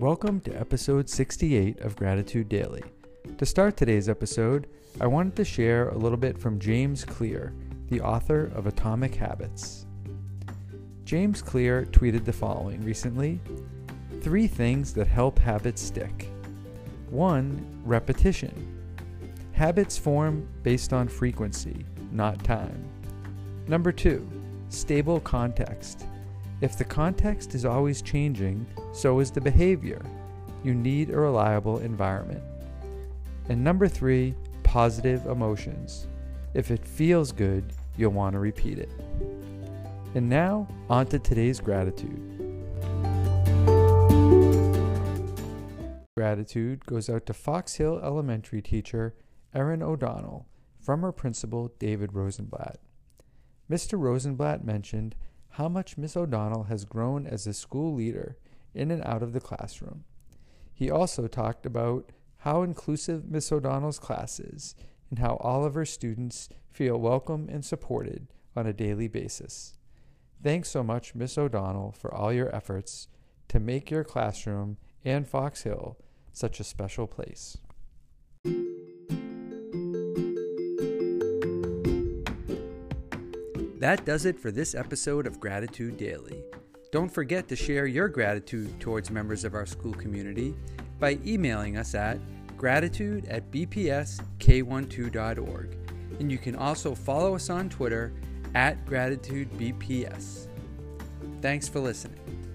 Welcome to episode 68 of Gratitude Daily. To start today's episode, I wanted to share a little bit from James Clear, the author of Atomic Habits. James Clear tweeted the following recently Three things that help habits stick. One, repetition. Habits form based on frequency, not time. Number two, stable context. If the context is always changing, so is the behavior. You need a reliable environment. And number three, positive emotions. If it feels good, you'll want to repeat it. And now, on to today's gratitude. Gratitude goes out to Fox Hill Elementary teacher Erin O'Donnell from her principal David Rosenblatt. Mr. Rosenblatt mentioned how much Miss O'Donnell has grown as a school leader in and out of the classroom. He also talked about how inclusive Miss O'Donnell's class is and how all of her students feel welcome and supported on a daily basis. Thanks so much, Miss O'Donnell, for all your efforts to make your classroom and Fox Hill such a special place. That does it for this episode of Gratitude Daily. Don't forget to share your gratitude towards members of our school community by emailing us at gratitude at bpsk12.org. And you can also follow us on Twitter at gratitudebps. Thanks for listening.